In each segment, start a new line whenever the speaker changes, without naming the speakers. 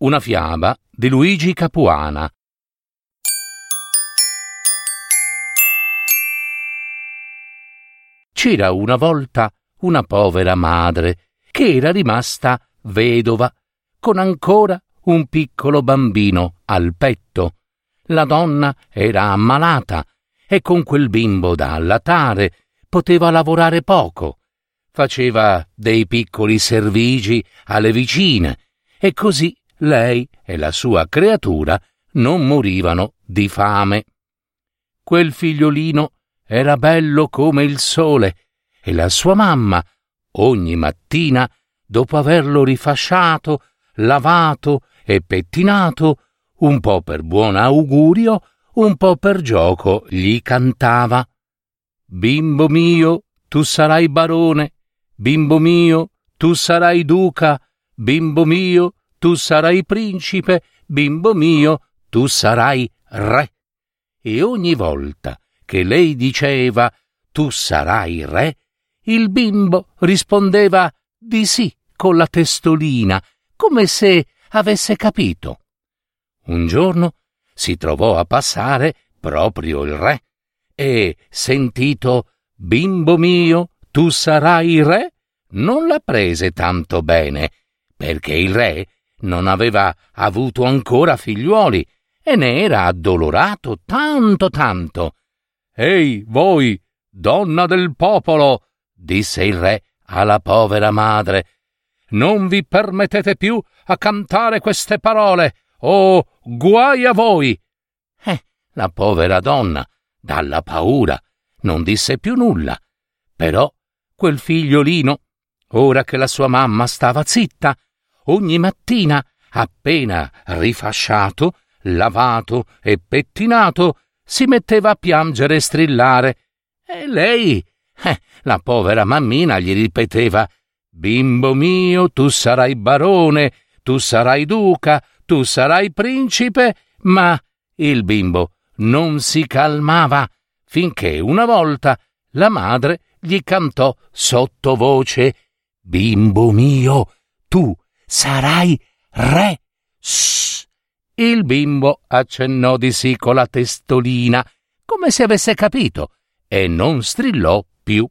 Una fiaba di Luigi Capuana. C'era una volta una povera madre che era rimasta vedova con ancora un piccolo bambino al petto. La donna era ammalata e con quel bimbo da allatare poteva lavorare poco. Faceva dei piccoli servigi alle vicine e così lei e la sua creatura non morivano di fame. Quel figliolino era bello come il sole e la sua mamma, ogni mattina, dopo averlo rifasciato, lavato e pettinato, un po' per buon augurio, un po' per gioco, gli cantava Bimbo mio, tu sarai barone, bimbo mio, tu sarai duca, bimbo mio, tu sarai principe, bimbo mio, tu sarai re. E ogni volta che lei diceva tu sarai re, il bimbo rispondeva di sì con la testolina, come se avesse capito. Un giorno si trovò a passare proprio il re e, sentito bimbo mio, tu sarai re, non la prese tanto bene, perché il re non aveva avuto ancora figliuoli e ne era addolorato tanto tanto. Ehi, voi, donna del popolo, disse il re alla povera madre, non vi permettete più a cantare queste parole. Oh, guai a voi! Eh, la povera donna, dalla paura, non disse più nulla. Però quel figliolino, ora che la sua mamma stava zitta, ogni mattina, appena rifasciato, lavato e pettinato, si metteva a piangere e strillare. E lei, eh, la povera mammina, gli ripeteva Bimbo mio, tu sarai barone, tu sarai duca, tu sarai principe, ma il bimbo non si calmava finché una volta la madre gli cantò sottovoce Bimbo mio, tu sarai re. Shh. Il bimbo accennò di sì con la testolina, come se avesse capito, e non strillò più.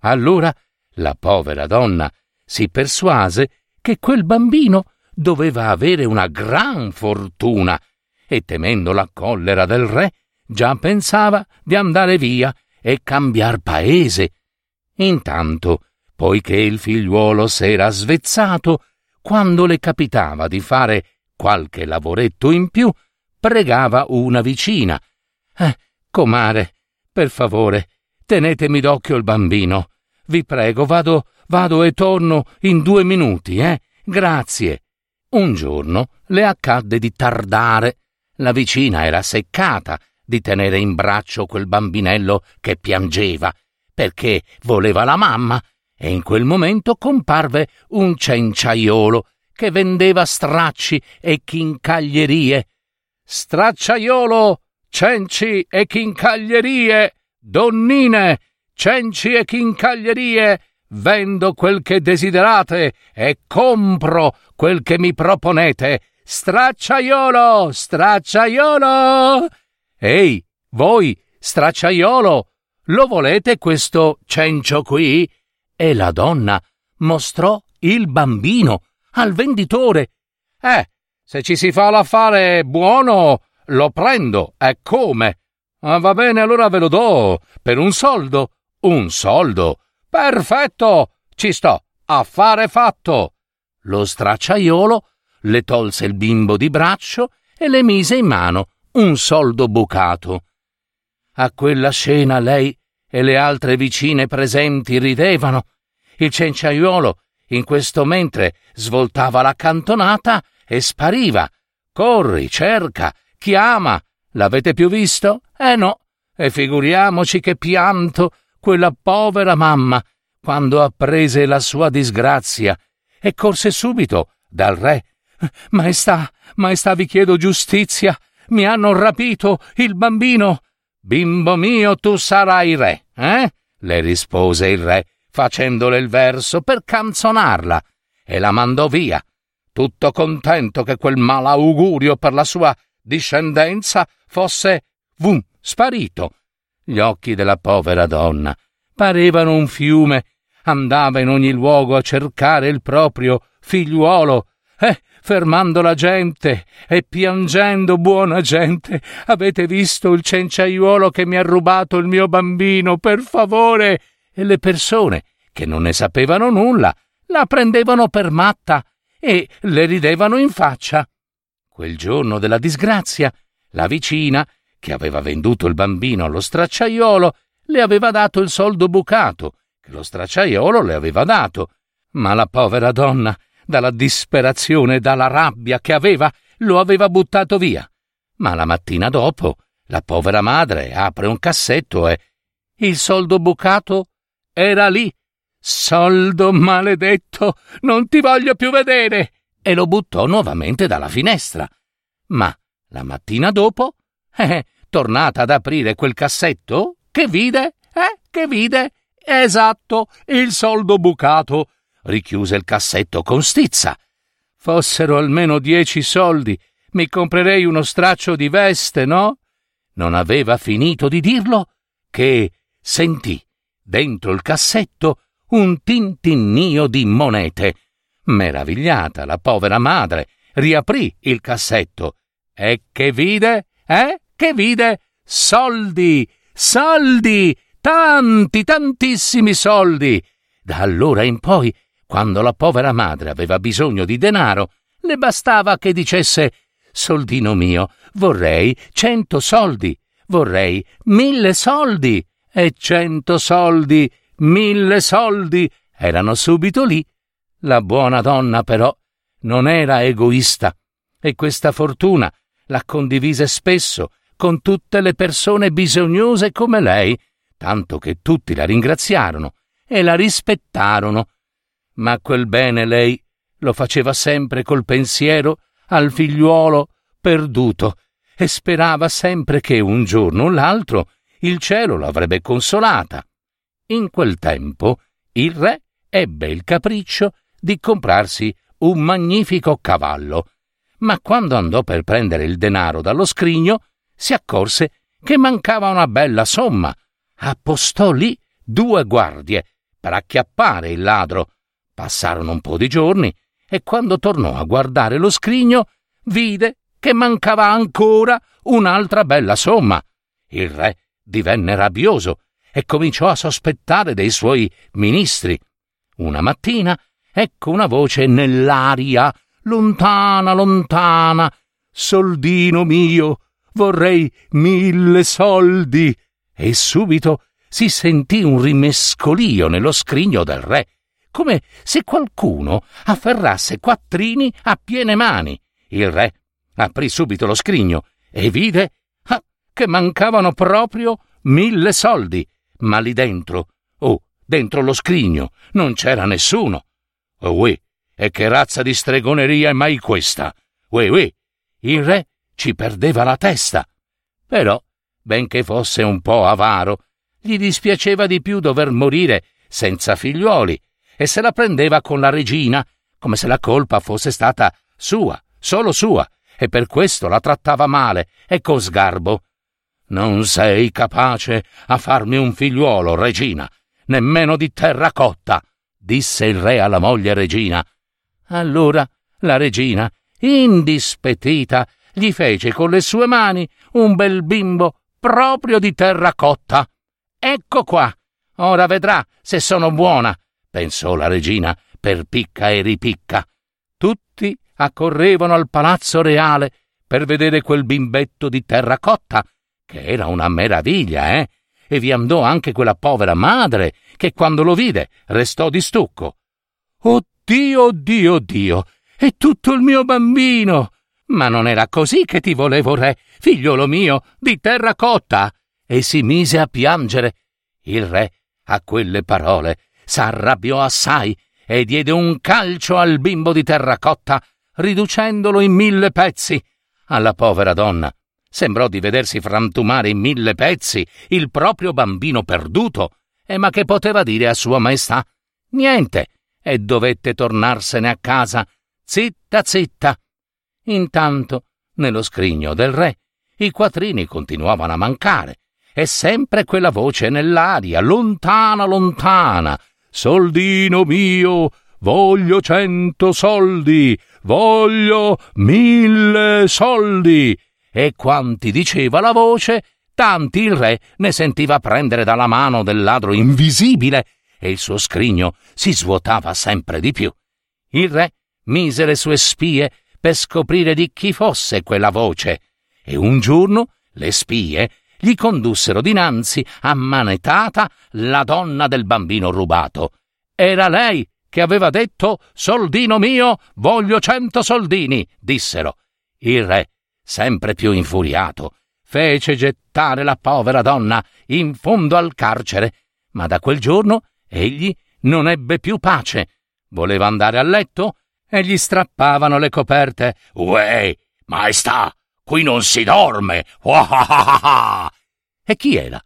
Allora la povera donna si persuase che quel bambino doveva avere una gran fortuna e temendo la collera del re già pensava di andare via e cambiar paese. Intanto, poiché il figliuolo s'era svezzato, quando le capitava di fare qualche lavoretto in più, pregava una vicina. Eh, comare, per favore, tenetemi d'occhio il bambino. Vi prego, vado, vado e torno in due minuti, eh? Grazie. Un giorno le accadde di tardare. La vicina era seccata di tenere in braccio quel bambinello che piangeva, perché voleva la mamma, e in quel momento comparve un cenciaiolo che vendeva stracci e chincaglierie. Stracciaiolo, cenci e chincaglierie, donnine, cenci e chincaglierie, vendo quel che desiderate e compro quel che mi proponete. Stracciaiolo, stracciaiolo! Ehi, voi, stracciaiolo, lo volete questo cencio qui? E la donna mostrò il bambino al venditore. Eh, se ci si fa l'affare buono, lo prendo. E come? Ah, va bene, allora ve lo do. Per un soldo. Un soldo. Perfetto. Ci sto. Affare fatto. Lo stracciaiolo le tolse il bimbo di braccio e le mise in mano un soldo bucato. A quella scena lei e le altre vicine presenti ridevano. Il cenciaiuolo in questo mentre svoltava la cantonata e spariva. Corri, cerca, chiama. L'avete più visto? Eh no. E figuriamoci che pianto quella povera mamma quando apprese la sua disgrazia e corse subito dal re. Maestà, maestà, vi chiedo giustizia. Mi hanno rapito il bambino. Bimbo mio, tu sarai re, eh? le rispose il re, facendole il verso per canzonarla, e la mandò via, tutto contento che quel malaugurio per la sua discendenza fosse, vum, sparito. Gli occhi della povera donna parevano un fiume, andava in ogni luogo a cercare il proprio figliuolo, eh, fermando la gente e piangendo, buona gente. Avete visto il cenciaiuolo che mi ha rubato il mio bambino, per favore? E le persone, che non ne sapevano nulla, la prendevano per matta e le ridevano in faccia. Quel giorno della disgrazia, la vicina, che aveva venduto il bambino allo stracciaiolo, le aveva dato il soldo bucato, che lo stracciaiolo le aveva dato. Ma la povera donna dalla disperazione dalla rabbia che aveva, lo aveva buttato via. Ma la mattina dopo la povera madre apre un cassetto e il soldo bucato era lì. Soldo maledetto, non ti voglio più vedere! E lo buttò nuovamente dalla finestra. Ma la mattina dopo, eh, tornata ad aprire quel cassetto, che vide? Eh, che vide? Esatto, il soldo bucato richiuse il cassetto con stizza. Fossero almeno dieci soldi, mi comprerei uno straccio di veste, no? Non aveva finito di dirlo che sentì dentro il cassetto un tintinnio di monete. Meravigliata la povera madre riaprì il cassetto e che vide? Eh? Che vide? Soldi! Soldi! Tanti, tantissimi soldi! Da allora in poi quando la povera madre aveva bisogno di denaro, le bastava che dicesse Soldino mio, vorrei cento soldi, vorrei mille soldi, e cento soldi, mille soldi erano subito lì. La buona donna, però, non era egoista, e questa fortuna la condivise spesso con tutte le persone bisognose come lei, tanto che tutti la ringraziarono e la rispettarono ma quel bene lei lo faceva sempre col pensiero al figliuolo perduto e sperava sempre che un giorno o l'altro il cielo l'avrebbe consolata. In quel tempo il re ebbe il capriccio di comprarsi un magnifico cavallo, ma quando andò per prendere il denaro dallo scrigno si accorse che mancava una bella somma. Appostò lì due guardie per acchiappare il ladro Passarono un po' di giorni e quando tornò a guardare lo scrigno vide che mancava ancora un'altra bella somma. Il re divenne rabbioso e cominciò a sospettare dei suoi ministri. Una mattina ecco una voce nell'aria, lontana, lontana. Soldino mio, vorrei mille soldi. E subito si sentì un rimescolio nello scrigno del re come se qualcuno afferrasse quattrini a piene mani. Il re aprì subito lo scrigno e vide ah, che mancavano proprio mille soldi, ma lì dentro, oh, dentro lo scrigno, non c'era nessuno. Oh, e che razza di stregoneria è mai questa? Uè, uè, il re ci perdeva la testa. Però, benché fosse un po' avaro, gli dispiaceva di più dover morire senza figliuoli e se la prendeva con la regina, come se la colpa fosse stata sua, solo sua, e per questo la trattava male e con sgarbo. Non sei capace a farmi un figliuolo, regina, nemmeno di terracotta, disse il re alla moglie regina. Allora la regina, indispettita, gli fece con le sue mani un bel bimbo proprio di terracotta. Ecco qua, ora vedrà se sono buona pensò la regina per picca e ripicca. Tutti accorrevano al palazzo reale per vedere quel bimbetto di terracotta, che era una meraviglia, eh? E vi andò anche quella povera madre, che quando lo vide restò di stucco. Oh Dio, Dio, Dio, è tutto il mio bambino! Ma non era così che ti volevo, re, figliolo mio, di terracotta! E si mise a piangere. Il re, a quelle parole, s'arrabbiò assai e diede un calcio al bimbo di terracotta, riducendolo in mille pezzi. Alla povera donna sembrò di vedersi frantumare in mille pezzi il proprio bambino perduto. E ma che poteva dire a sua maestà? Niente, e dovette tornarsene a casa, zitta zitta. Intanto, nello scrigno del re, i quattrini continuavano a mancare, e sempre quella voce nell'aria, lontana, lontana. Soldino mio, voglio cento soldi, voglio mille soldi. E quanti diceva la voce, tanti il re ne sentiva prendere dalla mano del ladro invisibile, e il suo scrigno si svuotava sempre di più. Il re mise le sue spie per scoprire di chi fosse quella voce, e un giorno le spie gli condussero dinanzi, ammanetata, la donna del bambino rubato. Era lei che aveva detto Soldino mio, voglio cento soldini, dissero. Il re, sempre più infuriato, fece gettare la povera donna in fondo al carcere, ma da quel giorno egli non ebbe più pace. Voleva andare a letto e gli strappavano le coperte. Uè, maestà, qui non si dorme. e chi era?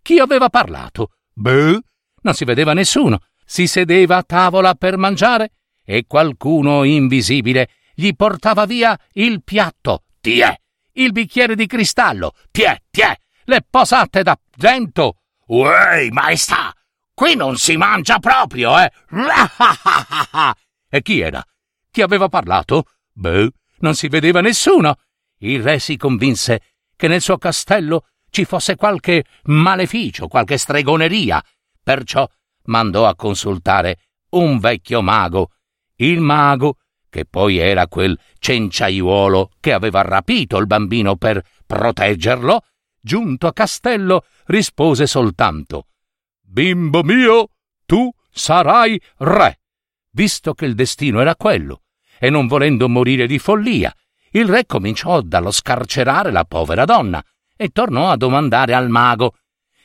Chi aveva parlato? Beh, non si vedeva nessuno. Si sedeva a tavola per mangiare e qualcuno invisibile gli portava via il piatto. Tiè, il bicchiere di cristallo. Tiè, tiè, le posate d'argento. Uè, maestà, qui non si mangia proprio, eh? e chi era? Chi aveva parlato? Beh, non si vedeva nessuno. Il re si convinse che nel suo castello ci fosse qualche maleficio, qualche stregoneria. Perciò mandò a consultare un vecchio mago. Il mago, che poi era quel cenciaiuolo che aveva rapito il bambino per proteggerlo, giunto a castello, rispose soltanto Bimbo mio, tu sarai re, visto che il destino era quello e non volendo morire di follia, il re cominciò dallo scarcerare la povera donna e tornò a domandare al mago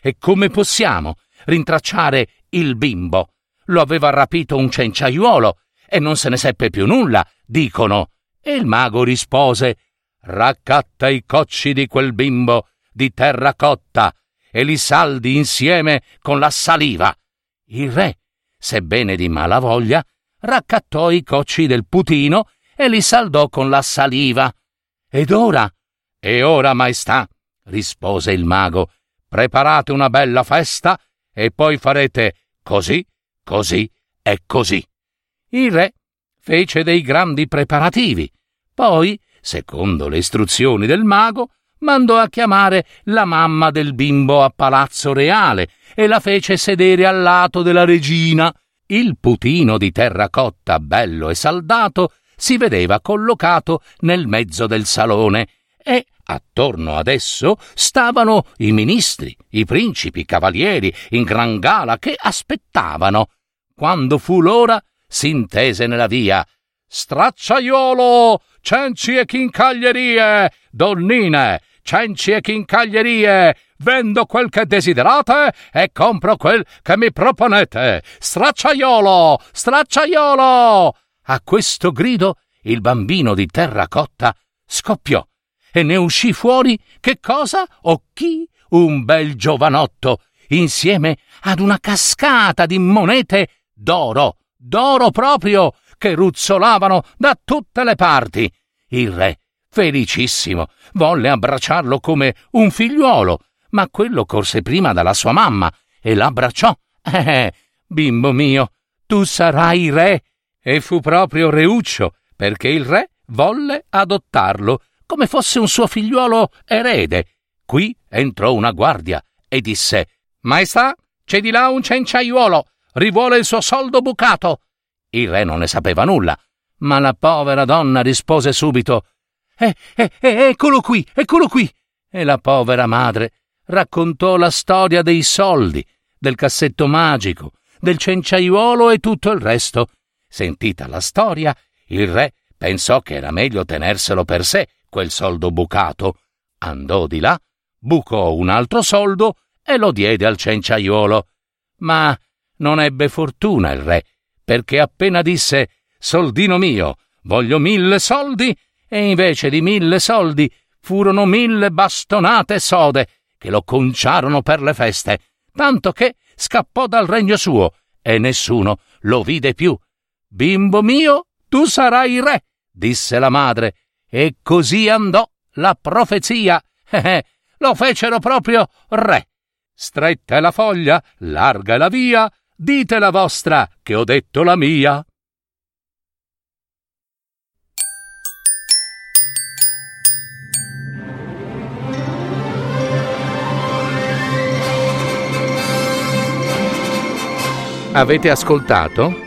E come possiamo rintracciare il bimbo? Lo aveva rapito un cenciaiuolo e non se ne seppe più nulla, dicono. E il mago rispose Raccatta i cocci di quel bimbo di terra cotta e li saldi insieme con la saliva. Il re, sebbene di mala voglia, raccattò i cocci del putino e li saldò con la saliva. Ed ora? E ora, maestà, rispose il mago, preparate una bella festa e poi farete così, così e così. Il re fece dei grandi preparativi. Poi, secondo le istruzioni del mago, mandò a chiamare la mamma del bimbo a Palazzo Reale e la fece sedere al lato della regina il putino di terracotta bello e saldato si vedeva collocato nel mezzo del salone e attorno ad esso stavano i ministri, i principi, i cavalieri in gran gala che aspettavano. Quando fu l'ora, s'intese nella via Stracciaiolo, cenci e chincaglierie, donnine, cenci e chincaglierie, vendo quel che desiderate e compro quel che mi proponete. Stracciaiolo! Stracciaiolo! A questo grido il bambino di terracotta scoppiò e ne uscì fuori che cosa o chi? Un bel giovanotto, insieme ad una cascata di monete d'oro, d'oro proprio, che ruzzolavano da tutte le parti. Il re, felicissimo, volle abbracciarlo come un figliuolo, ma quello corse prima dalla sua mamma e l'abbracciò. Eh, bimbo mio, tu sarai re. E fu proprio Reuccio, perché il re volle adottarlo come fosse un suo figliuolo erede. Qui entrò una guardia e disse: Maestà, c'è di là un cenciaiuolo, rivuole il suo soldo bucato. Il re non ne sapeva nulla, ma la povera donna rispose subito: eh, eh, eh, eccolo qui, eccolo qui. E la povera madre raccontò la storia dei soldi, del cassetto magico, del cenciaiuolo e tutto il resto. Sentita la storia, il re pensò che era meglio tenerselo per sé quel soldo bucato. Andò di là, bucò un altro soldo e lo diede al cenciaiuolo. Ma non ebbe fortuna il re, perché appena disse Soldino mio, voglio mille soldi, e invece di mille soldi furono mille bastonate sode che lo conciarono per le feste, tanto che scappò dal regno suo e nessuno lo vide più. Bimbo mio, tu sarai re, disse la madre, e così andò la profezia. Eh, eh, lo fecero proprio re. Stretta è la foglia, larga è la via, dite la vostra, che ho detto la mia. Avete ascoltato